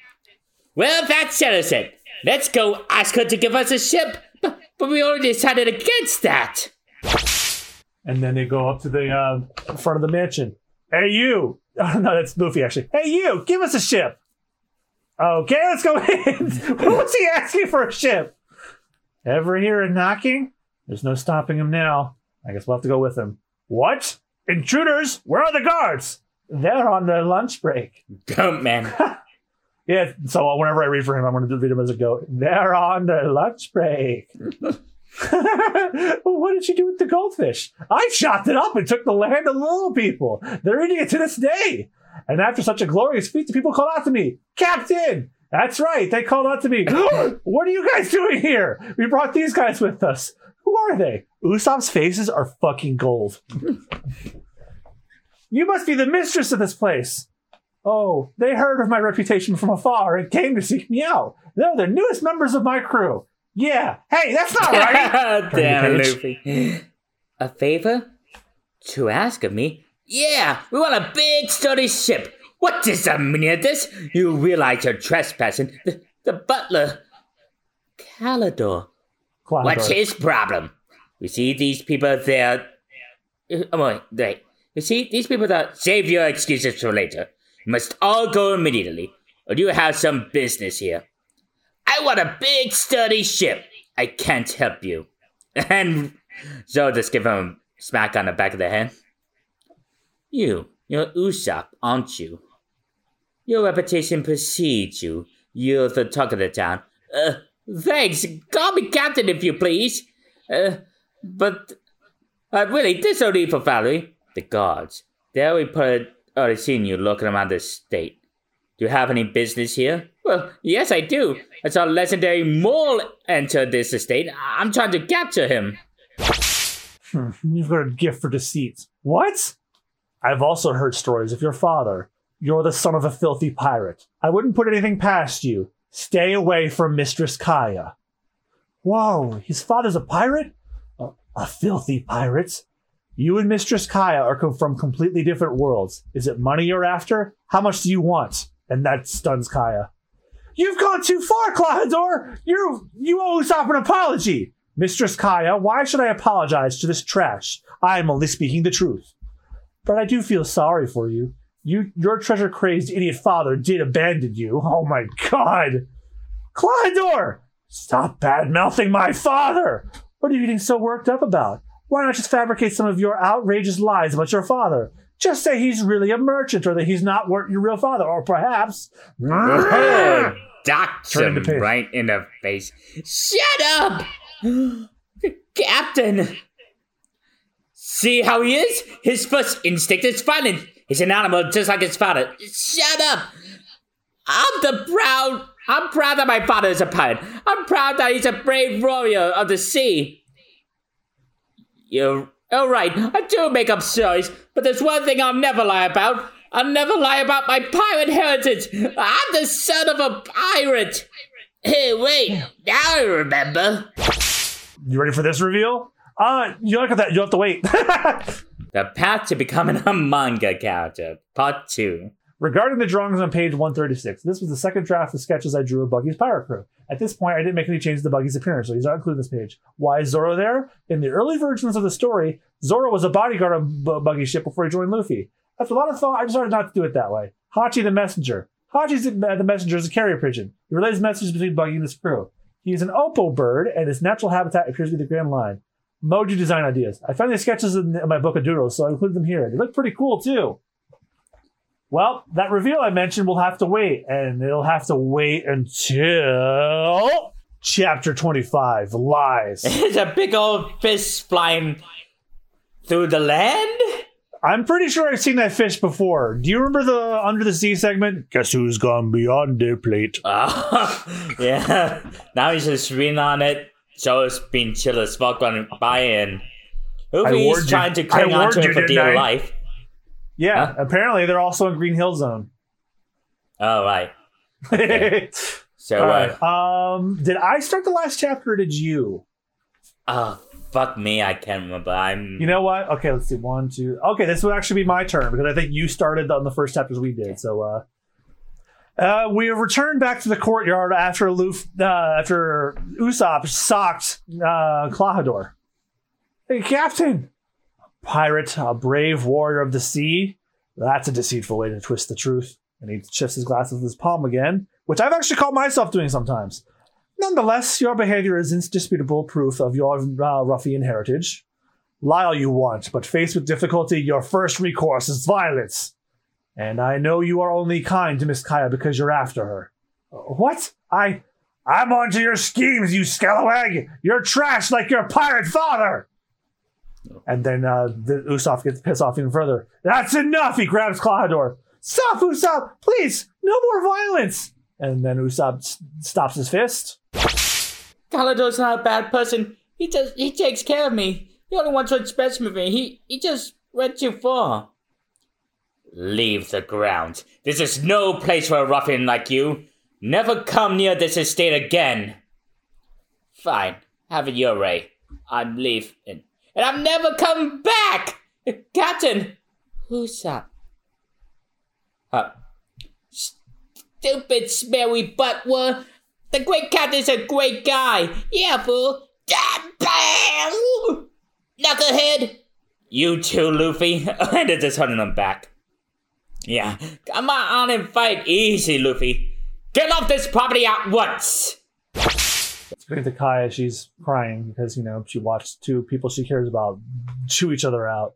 Well, that settles it. Let's go ask her to give us a ship. But, but we already decided against that. And then they go up to the uh, front of the mansion. Hey, you! Oh, no, that's Luffy, actually. Hey, you! Give us a ship! Okay, let's go in. What's he asking for a ship? Ever hear a knocking? There's no stopping him now. I guess we'll have to go with him. What? Intruders? Where are the guards? They're on their lunch break. Goat man. Yeah, so whenever I read for him, I'm going to read him as a goat. They're on their lunch break. what did you do with the goldfish? I chopped it up and took the land of the little people. They're eating it to this day. And after such a glorious feat, the people called out to me, Captain! That's right, they called out to me. what are you guys doing here? We brought these guys with us. Who are they? Usopp's faces are fucking gold. you must be the mistress of this place. Oh, they heard of my reputation from afar and came to seek me out. They're the newest members of my crew. Yeah. Hey, that's not right. Damn, page. Luffy. A favor? To ask of me? Yeah, we want a big sturdy ship. What is the meaning of this? You realize you're trespassing. The, the butler. Klahadore. What's his problem? You see these people there. Uh, Oh, wait, wait. You see these people that save your excuses for later. You must all go immediately, or you have some business here. I want a big, sturdy ship. I can't help you. And Zoro just give him a smack on the back of the head. You, you're Usopp, aren't you? Your reputation precedes you. You're the talk of the town. Uh, thanks. Call me captain if you please. Uh, but, uh, really, this only for Valerie. The guards. They already put, already seen you looking around the state. Do you have any business here? Well, yes, I do. I saw legendary Mole enter this estate. I'm trying to capture him. Hmm, You've got a gift for deceit. What? I've also heard stories of your father. You're the son of a filthy pirate. I wouldn't put anything past you. Stay away from Mistress Kaya. Whoa, his father's a pirate? A, a filthy pirate? You and Mistress Kaya are co- from completely different worlds. Is it money you're after? How much do you want? And that stuns Kaya. You've gone too far, Klahadore! You you owe Usopp an apology! Mistress Kaya, why should I apologize to this trash? I am only speaking the truth. But I do feel sorry for you. You your treasure crazed idiot father did abandon you. Oh my god. Klahadore! Stop bad mouthing my father! What are you getting so worked up about? Why not just fabricate some of your outrageous lies about your father? Just say he's really a merchant or that he's not your real father, or perhaps. Docked Turn him right in the face. Shut up! Captain! See how he is? His first instinct is violent. He's an animal just like his father. Shut up! I'm the proud. I'm proud that my father is a pirate. I'm proud that he's a brave warrior of the sea. You're all right. I do make up stories, but there's one thing I'll never lie about. I'll never lie about my pirate heritage. I'm the son of a pirate. Hey, wait. Now I remember. You ready for this reveal? Uh, you look at that. You'll have to wait. The path to becoming a manga character, part two. Regarding the drawings on page 136, this was the second draft of sketches I drew of Buggy's pirate crew. At this point, I didn't make any changes to Buggy's appearance, so he's not included in this page. Why is Zoro there? In the early versions of the story, Zoro was a bodyguard on B- Buggy's ship before he joined Luffy. After a lot of thought, I decided not to do it that way. Hachi the messenger. Hachi's the, uh, the messenger is a carrier pigeon. He relays messages between Buggy and his crew. He is an opal bird, and his natural habitat appears to be the Grand Line. Mohji design ideas. I found these sketches in, in my book of doodles, so I included them here. They look pretty cool too. Well, that reveal I mentioned will have to wait, and it'll have to wait until Chapter 25 Lies. It's a big old fish flying through the land? I'm pretty sure I've seen that fish before. Do you remember the Under the Sea segment? Guess who's gone beyond their plate? Oh, yeah. Now he's just reading on it. Joe's being chill as fuck on by and you- trying to cling on to him for dear I? life. Yeah, Huh? apparently they're also in Green Hill Zone. Oh, right. All So, uh, right. Um, did I start the last chapter or did you? oh, fuck me, I can't remember. I'm. You know what? Okay, let's see. One, two. Okay, this would actually be my turn because I think you started on the first chapters we did. So, uh, uh, we have returned back to the courtyard after Luf, uh, after Usopp socked uh, Klahadore. Hey, Captain, a pirate, a brave warrior of the sea. That's a deceitful way to twist the truth. And he shifts his glasses with his palm again, which I've actually caught myself doing sometimes. Nonetheless, your behavior is indisputable proof of your uh, ruffian heritage. Lie all you want, but faced with difficulty, your first recourse is violence. And I know you are only kind to Miss Kaya because you're after her. What? I. I'm onto your schemes, you scalawag! You're trash like your pirate father! And then uh, the Usopp gets pissed off even further. That's enough! He grabs Klahadore. Stop, Usopp! Please! No more violence! And then Usopp s- stops his fist. Klahadore's not a bad person. He just he takes care of me. He only wants what's best for me. He he just went too far. Leave the ground. This is no place for a ruffian like you. Never come near this estate again. Fine, have it your way. I'm leaving, and I'm never coming back. Captain, who's up? Uh, stupid, smelly butt buttworm. The great captain's a great guy. Yeah, fool. Bam! Knucklehead. You too, Luffy. and they're just hunting him back. Yeah, come on and fight easy, Luffy. Get off this property at once. Speaking to Kaya, she's crying because, you know, she watched two people she cares about chew each other out.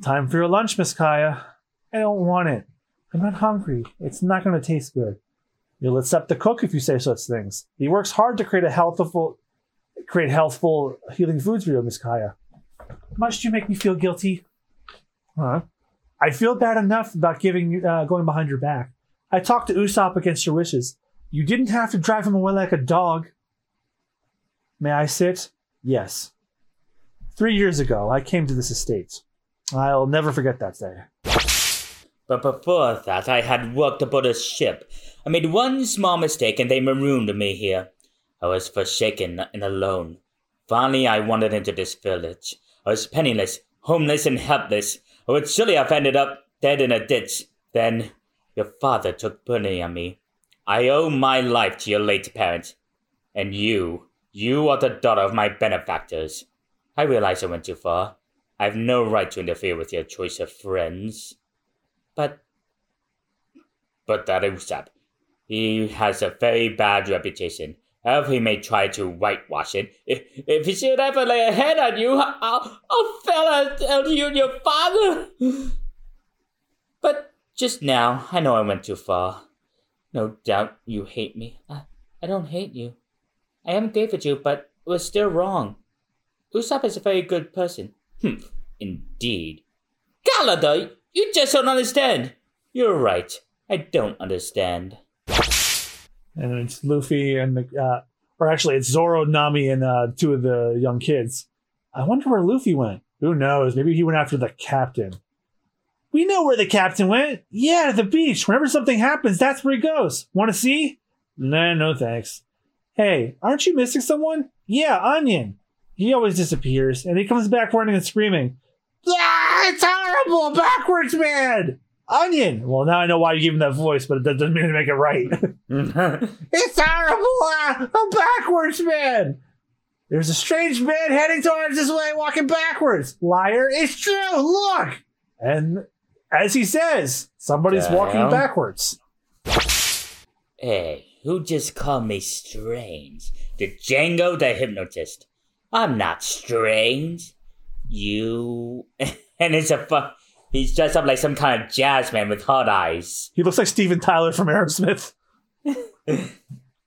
Time for your lunch, Miss Kaya. I don't want it. I'm not hungry. It's not going to taste good. You'll accept the cook if you say such things. He works hard to create a healthful, create healthful, healing foods for you, Miss Kaya. Must you make me feel guilty? Huh? I feel bad enough about giving, uh, going behind your back. I talked to Usopp against your wishes. You didn't have to drive him away like a dog. May I sit? Yes. Three years ago, I came to this estate. I'll never forget that day. But before that, I had worked aboard a ship. I made one small mistake and they marooned me here. I was forsaken and alone. Finally, I wandered into this village. I was penniless, homeless, and helpless. I would surely have ended up dead in a ditch. Then, your father took pity on me. I owe my life to your late parents. And you, you are the daughter of my benefactors. I realize I went too far. I have no right to interfere with your choice of friends. But but that Usopp, he has a very bad reputation. However, he may try to whitewash it. If, if he should ever lay a hand on you, I'll, I'll fella tell you and your father. But just now, I know I went too far. No doubt you hate me. I, I don't hate you. I am gay for you, but it was still wrong. Usopp is a very good person. Humph, indeed. Klahadore, you just don't understand. You're right. I don't understand. And it's Luffy and the, uh, or actually, it's Zoro, Nami, and uh, two of the young kids. I wonder where Luffy went. Who knows? Maybe he went after the captain. We know where the captain went. Yeah, to the beach. Whenever something happens, that's where he goes. Want to see? Nah, no thanks. Hey, aren't you missing someone? Yeah, Onion. He always disappears, and he comes back running and screaming. Yeah, it's horrible, a backwards man. Onion. Well, now I know why you gave him that voice, but that doesn't mean to make it right. It's horrible! Ah, a backwards man! There's a strange man heading towards this way, walking backwards. Liar, it's true, look! And as he says, somebody's The walking backwards. hey, who just called me strange? The Django the hypnotist. I'm not strange. You. and it's a fu- He's dressed up like some kind of jazz man with hot eyes. He looks like Steven Tyler from Aerosmith.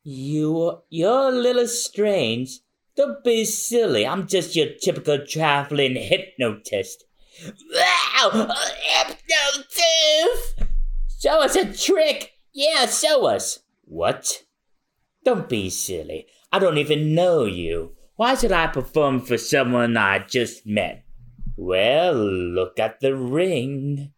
You, you're a little strange. Don't be silly. I'm just your typical traveling hypnotist. Wow! Hypnotist! Show us a trick! Yeah, show us. What? Don't be silly. I don't even know you. Why should I perform for someone I just met? Well, look at the ring.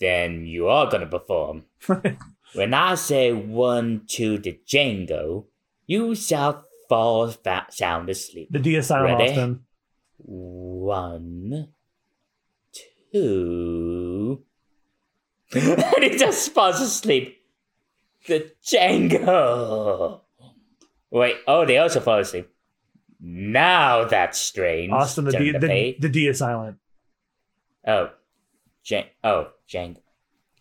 Then you are gonna perform. when I say one, two to Django, you shall fall fa- sound asleep. The D is silent, Ready? Austen. One, two. and he just falls asleep. The Django. Wait, oh, they also fall asleep. Now that's strange. Austen, the D, the the, the D is silent. Oh, Jan- oh, Django.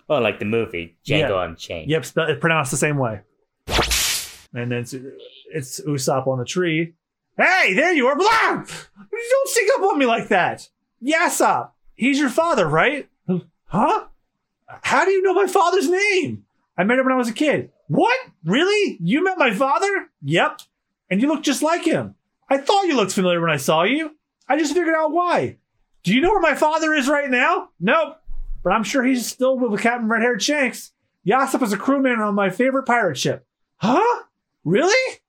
Oh, like the movie Django Yeah. Unchained. Yep, spell, it's pronounced the same way. And then it's, it's Usopp on the tree. Hey, there you are. Blah! Don't sneak up on me like that. Yasopp, he's your father, right? Huh? How do you know my father's name? I met him when I was a kid. What? Really? You met my father? Yep. And you look just like him. I thought you looked familiar when I saw you. I just figured out why. Do you know where my father is right now? Nope. But I'm sure he's still with Captain Red Haired Shanks. Yasopp is a crewman on my favorite pirate ship. Huh? Really?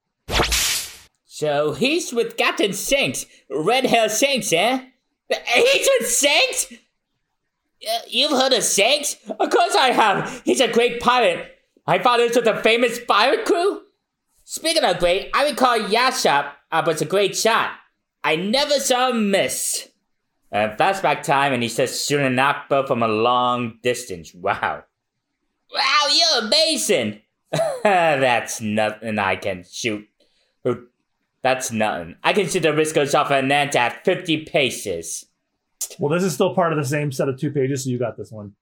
So he's with Captain Shanks, Red Hair Shanks, eh? He's with Shanks? Uh, You've heard of Shanks? Of course I have. He's a great pirate. My father's with a famous pirate crew. Speaking of great, I recall Yasopp uh, it's a great shot. I never saw him miss. Uh, flashback time, and he says, shooting an knockbow from a long distance. Wow. Wow, you're amazing. That's nothing I can shoot. That's nothing. I can shoot the Riscos off an ant at 50 paces. Well, this is still part of the same set of two pages, so you got this one.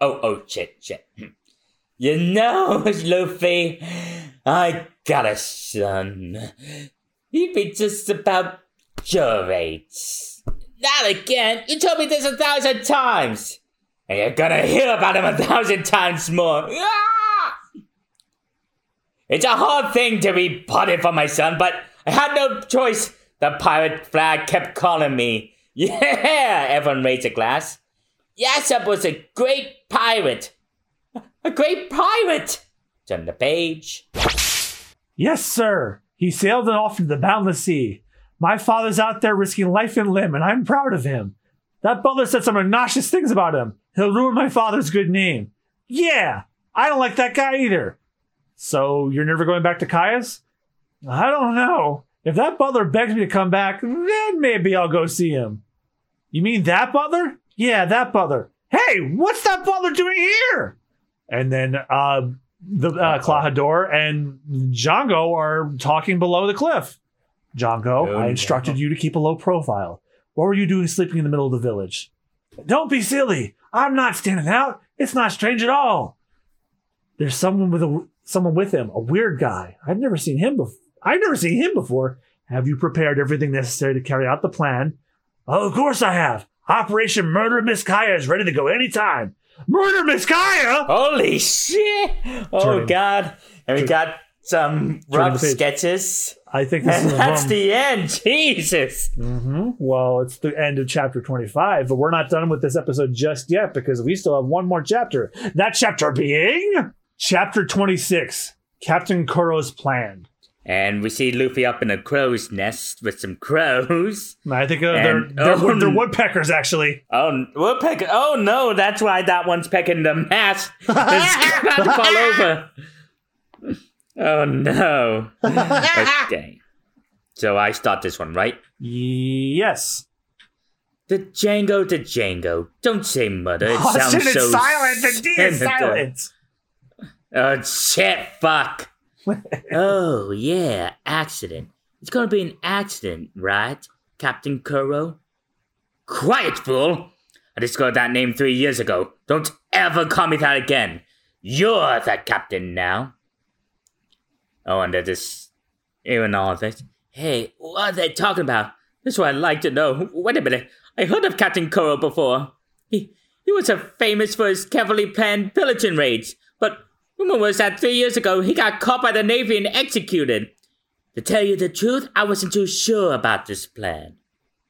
Oh, oh, shit, shit. You know, Luffy, I got a son. He'd be just about your age. Not again. You told me this a thousand times. And you're gonna hear about him a thousand times more. Ah! It's a hard thing to be parted from my son, but I had no choice. The pirate flag kept calling me. Yeah, everyone raised a glass. Yasopp was a great pirate. A great pirate! Turn the page. Yes, sir. He sailed off into the boundless sea. My father's out there risking life and limb, and I'm proud of him. That butler said some obnoxious things about him. He'll ruin my father's good name. Yeah, I don't like that guy either. So you're never going back to Kaya's? I don't know. If that butler begs me to come back, then maybe I'll go see him. You mean that butler? Yeah, that butler. Hey, what's that butler doing here? And then uh, the uh, Klahadore and Django are talking below the cliff. Django, Oh, I instructed no. you to keep a low profile. What were you doing sleeping in the middle of the village? Don't be silly. I'm not standing out. It's not strange at all. There's someone with a someone with him, a weird guy. I've never seen him before. I've never seen him before. Have you prepared everything necessary to carry out the plan? Oh, of course I have. Operation Murder Miss Kaya is ready to go anytime. Murder Miss Kaya! Holy shit! Oh god. And we got some rough sketches. I think this And is that's one- the end. Jesus. hmm Well, it's the end of chapter 25, but we're not done with this episode just yet because we still have one more chapter. That chapter being chapter 26 Captain Kuro's Plan. And we see Luffy up in a crow's nest with some crows. I think uh, they're, they're, oh, they're woodpeckers, actually. Oh, we're. Oh no, that's why that one's pecking the mast. It's about to fall over. Oh no. Okay. So I start this one, right? Yes. The Django the Django. Don't say mother. It Austen, sounds so silent. The D is silent. Oh shit! Fuck. Oh yeah, accident. It's gonna be an accident, right, Captain Kuro? Quiet, fool! I discovered that name three years ago. Don't ever call me that again. You're the captain now. Oh, and this, even all of this. Hey, what are they talking about? That's what I'd like to know. Wait a minute. I heard of Captain Kuro before. He, he was famous for his carefully planned pillaging raids. Rumor was that three years ago he got caught by the Navy and executed. To tell you the truth, I wasn't too sure about this plan.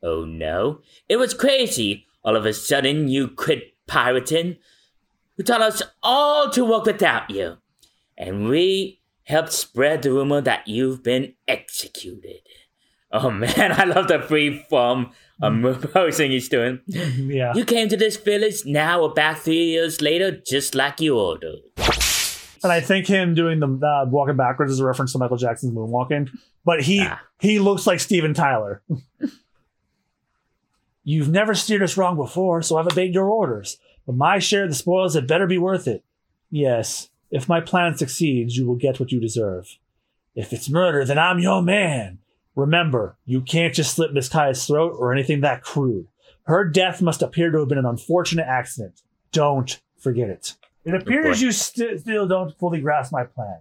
Oh no, it was crazy. All of a sudden, you quit pirating. You taught us all to work without you. And we helped spread the rumor that you've been executed. Oh man, I love the free form um, posing he's doing. Yeah. You came to this village now about three years later, just like you ordered. And I think him doing the uh, walking backwards is a reference to Michael Jackson's moonwalking. But he Ah. he looks like Steven Tyler. You've never steered us wrong before, so I've obeyed your orders. But my share of the spoils had better be worth it. Yes, if my plan succeeds, you will get what you deserve. If it's murder, then I'm your man. Remember, you can't just slit Miss Kaya's throat or anything that crude. Her death must appear to have been an unfortunate accident. Don't forget it. It appears you st- still don't fully grasp my plan.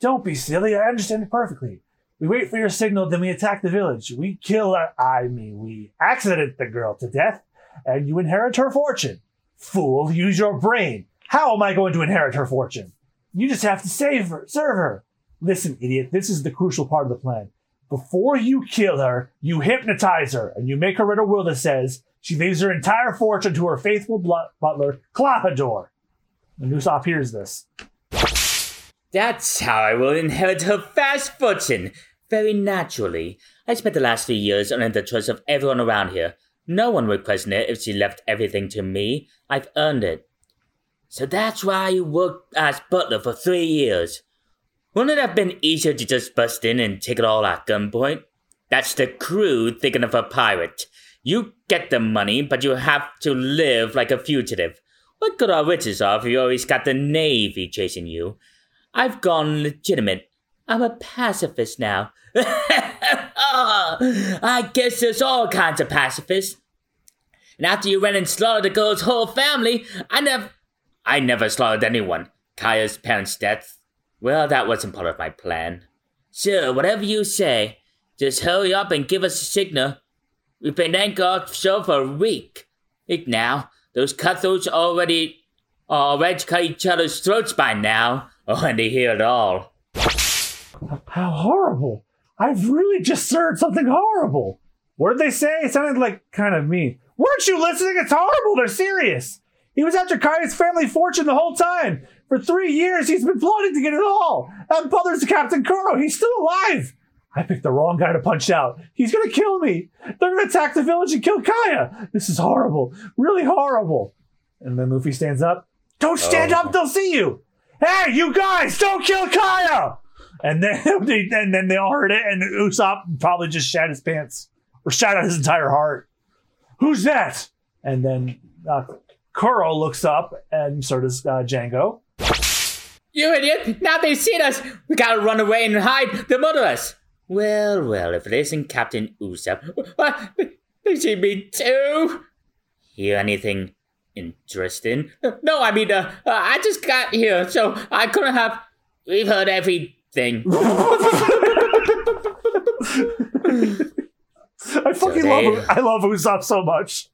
Don't be silly. I understand it perfectly. We wait for your signal, then we attack the village. We kill, uh, I mean, we accident the girl to death, and you inherit her fortune. Fool, use your brain. How am I going to inherit her fortune? You just have to save her, serve her. Listen, idiot, this is the crucial part of the plan. Before you kill her, you hypnotize her, and you make her write a will that says she leaves her entire fortune to her faithful butler, Klahadore. And Usopp hears this. That's how I will inherit her vast fortune. Very naturally. I spent the last three years earning the trust of everyone around here. No one would question it if she left everything to me. I've earned it. So that's why you worked as butler for three years. Wouldn't it have been easier to just bust in and take it all at gunpoint? That's the crew thinking of a pirate. You get the money, but you have to live like a fugitive. What good are if you always got the Navy chasing you? I've gone legitimate. I'm a pacifist now. Ah, I guess there's all kinds of pacifists. And after you ran and slaughtered the girl's whole family, I never, I never slaughtered anyone. Kaya's parents' death, well, that wasn't part of my plan. Sure, whatever you say. Just hurry up and give us a signal. We've been anchored offshore for a week. Week now. Those cutthroats already, uh, are already cut each other's throats by now. Oh, and they hear it all. How horrible. I've really just heard something horrible. What did they say? It sounded like kind of me. Weren't you listening? It's horrible. They're serious. He was after Kaya's family fortune the whole time. For three years, he's been plotting to get it all. That brother's Captain Kuro. He's still alive. I picked the wrong guy to punch out. He's gonna kill me. They're gonna attack the village and kill Kaya. This is horrible. Really horrible. And then Luffy stands up. Don't stand Oh. up, they'll see you. Hey, you guys, don't kill Kaya! And then they, and then they all heard it, and Usopp probably just shat his pants or shat out his entire heart. Who's that? And then uh, Kuro looks up, and so does uh, Django. You idiot! Now they've seen us! We gotta run away and hide! They'll murder us! Well, well, if it isn't Captain Usopp. What? They see me too! Hear anything interesting? No, I mean, uh, uh, I just got here, so I couldn't have. We've heard everything. I fucking they- love I love Usopp so much.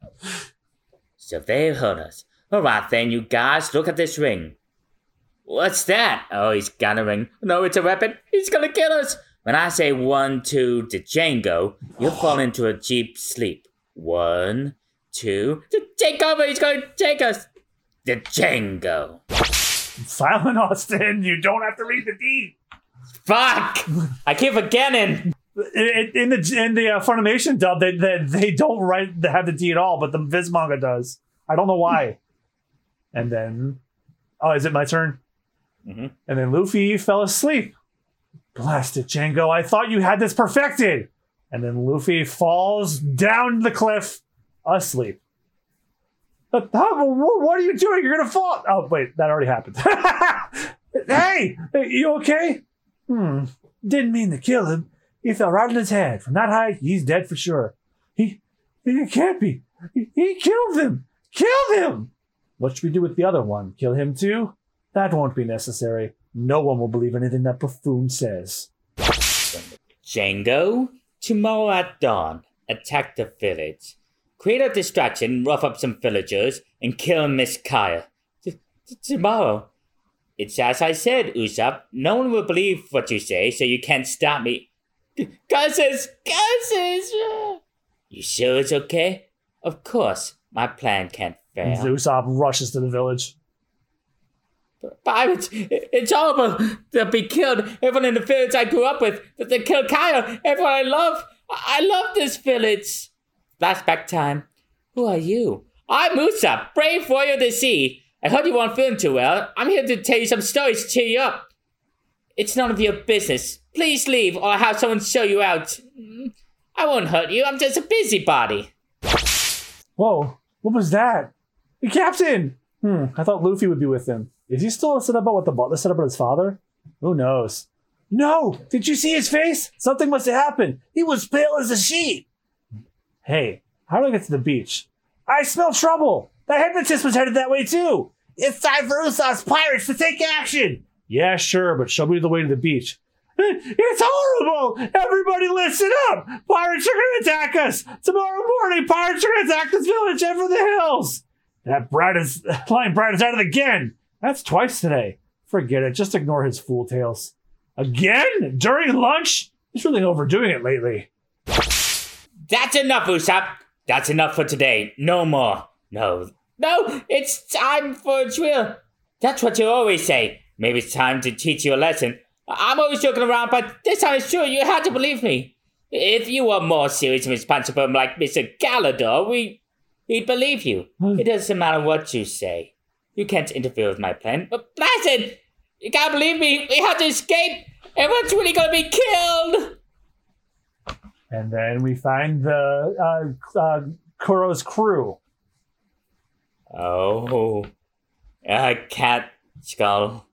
So they've heard us. Alright then, you guys, look at this ring. What's that? Oh, he's got a ring. No, it's a weapon. He's gonna kill us. When I say one, two, to Django, you'll fall into a deep sleep. One, two, to take over. He's going to take us. The Django. Silent Austen, you don't have to read the deed. Fuck! I keep forgetting. In, in the in the uh, Funimation dub, they, they they don't write they have the D at all, but the Viz manga does. I don't know why. and then, oh, is it my turn? Mhm. And then Luffy fell asleep. Blast it, Django! I thought you had this perfected. And then Luffy falls down the cliff, asleep. What are you doing? You're gonna fall. Oh wait, that already happened. hey, you okay? Hmm. Didn't mean to kill him. He fell right on his head. From that height, he's dead for sure. He, he can't be. He, he killed him. Killed him. What should we do with the other one? Kill him too? That won't be necessary. No one will believe anything that buffoon says. Django, tomorrow at dawn, attack the village. Create a distraction, rough up some villagers, and kill Miss Kaya. Tomorrow. It's as I said, Usopp. No one will believe what you say, so you can't stop me. Curses! Curses! You sure it's okay? Of course, my plan can't fail. Usopp rushes to the village. Pirates! It's horrible! They'll be killed. Everyone in the village I grew up with. They killed Kyle. Everyone I love. I love this village. Flashback time. Who are you? I'm Musa, brave warrior of the sea. I heard you weren't feeling too well. I'm here to tell you some stories to cheer you up. It's none of your business. Please leave, or I'll have someone show you out. I won't hurt you. I'm just a busybody. Whoa, what was that? The captain! Hmm, I thought Luffy would be with him. Is he still upset about what the butler said about his father? Who knows? No! Did you see his face? Something must have happened. He was pale as a sheet. Hey, how do I get to the beach? I smell trouble! The hypnotist was headed that way too! It's time for Usopp's pirates to take action! Yeah, sure, but show me the way to the beach. It's horrible! Everybody listen up! Pirates are gonna attack us! Tomorrow morning, pirates are gonna attack this village over the hills! That Brad is flying Brad is at it again! That's twice today. Forget it, just ignore his fool tales. Again? During lunch? He's really overdoing it lately. That's enough, Usopp. That's enough for today. No more. No. No, it's time for a drill. That's what you always say. Maybe it's time to teach you a lesson. I'm always joking around, but this time it's true. You had to believe me. If you were more serious and responsible like Mr. Klahadore, we, we'd believe you. It doesn't matter what you say. You can't interfere with my plan. But Blasted! You can't believe me. We have to escape. Everyone's really gonna be killed. And then we find the uh, uh, Kuro's crew. Oh, a cat skull.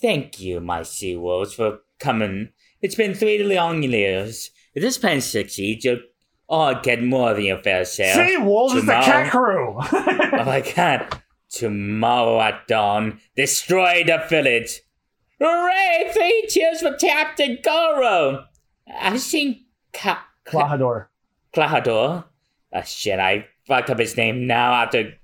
Thank you, my sea wolves, for coming. It's been three long years. If this plan succeeds, you'll all get more than your fair share. Sea wolves is the cat crew. Oh my god. Tomorrow at dawn, destroy the village. Hooray! Three cheers for Captain Kuro! I've seen Ka- Klahadore. Clahador. Ah, shit, I fucked up his name now after.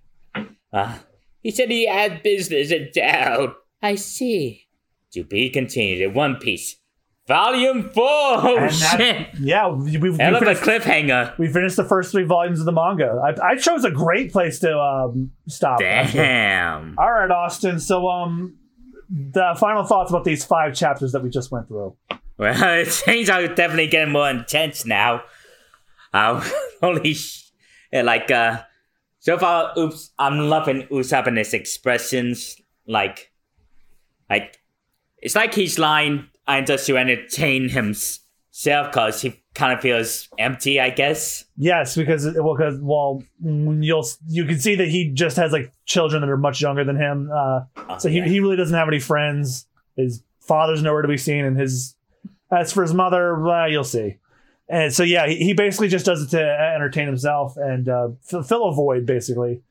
Uh, he said he had business in town. I see. To be continued in One Piece. Volume 4! Oh, And that- shit! Yeah, we, we, we, Hell of a cliffhanger. we finished the first three volumes of the manga. I, I chose a great place to um, stop. Damn. All right, Austen. So, um, the final thoughts about these five chapters that we just went through. Well, things are definitely getting more intense now. Um, holy sh! Like, uh, so far, oops, I'm loving Usopp and his expressions. Like, like, it's like he's lying and just to entertain himself because he kind of feels empty, I guess. Yes, because well, because well, mm, you'll you can see that he just has like children that are much younger than him. Uh, so he, yeah. he really doesn't have any friends. His father's nowhere to be seen, and his as for his mother, well, you'll see. And so yeah, he, he basically just does it to entertain himself and uh, fill a void, basically.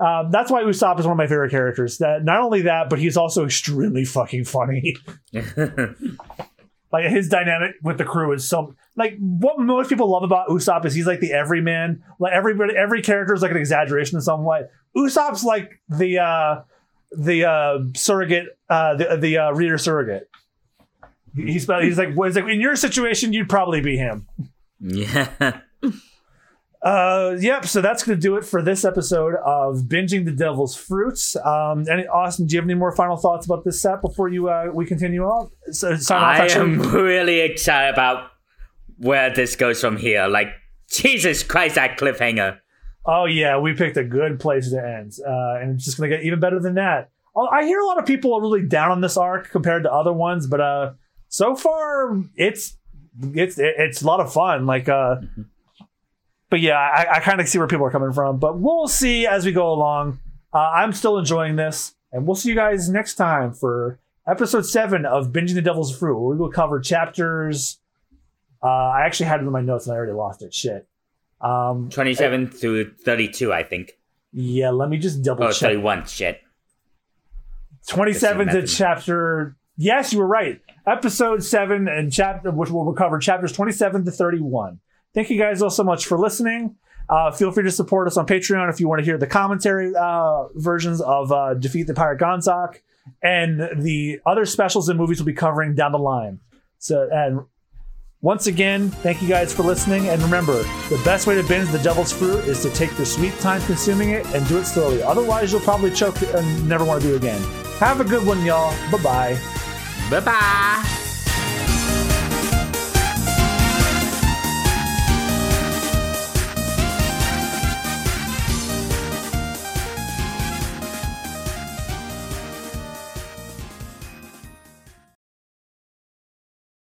Um, that's why Usopp is one of my favorite characters. That not only that, but he's also extremely fucking funny. like his dynamic with the crew is so like what most people love about Usopp is he's like the everyman. Like everybody, every character is like an exaggeration in some way. Usopp's like the uh the uh surrogate, uh the the uh, reader surrogate. He's he's like he's like in your situation you'd probably be him. yeah. Uh, yep. So that's going to do it for this episode of binging the devil's fruits. Um, any Austen, do you have any more final thoughts about this set before you uh, we continue on? So, sign off, I actually. am really excited about where this goes from here. Like, Jesus Christ, that cliffhanger. Oh yeah, we picked a good place to end, uh, and it's just going to get even better than that. Oh, I hear a lot of people are really down on this arc compared to other ones, but uh, so far it's it's it's a lot of fun. Like, uh, but yeah, I, I kind of see where people are coming from, but we'll see as we go along. Uh, I'm still enjoying this, and we'll see you guys next time for episode seven of Binging the Devil's Fruit, where we will cover chapters. Uh, I actually had it in my notes and I already lost it. Shit. Um, 27 through 32, I think. yeah, let me just double Oh, check. 31, shit. 27 to chapter. Yes, you were right. Episode 7 and chapter, which will cover chapters 27 to 31. Thank you guys all so much for listening. Uh, feel free to support us on Patreon if you want to hear the commentary uh, versions of uh, Defeat the Pirate Ganzack and the other specials and movies we'll be covering down the line. So, and once again, thank you guys for listening. And remember, the best way to binge the devil's fruit is to take your sweet time consuming it and do it slowly. Otherwise, you'll probably choke and never want to do it again. Have a good one, y'all. Bye bye. Bye bye.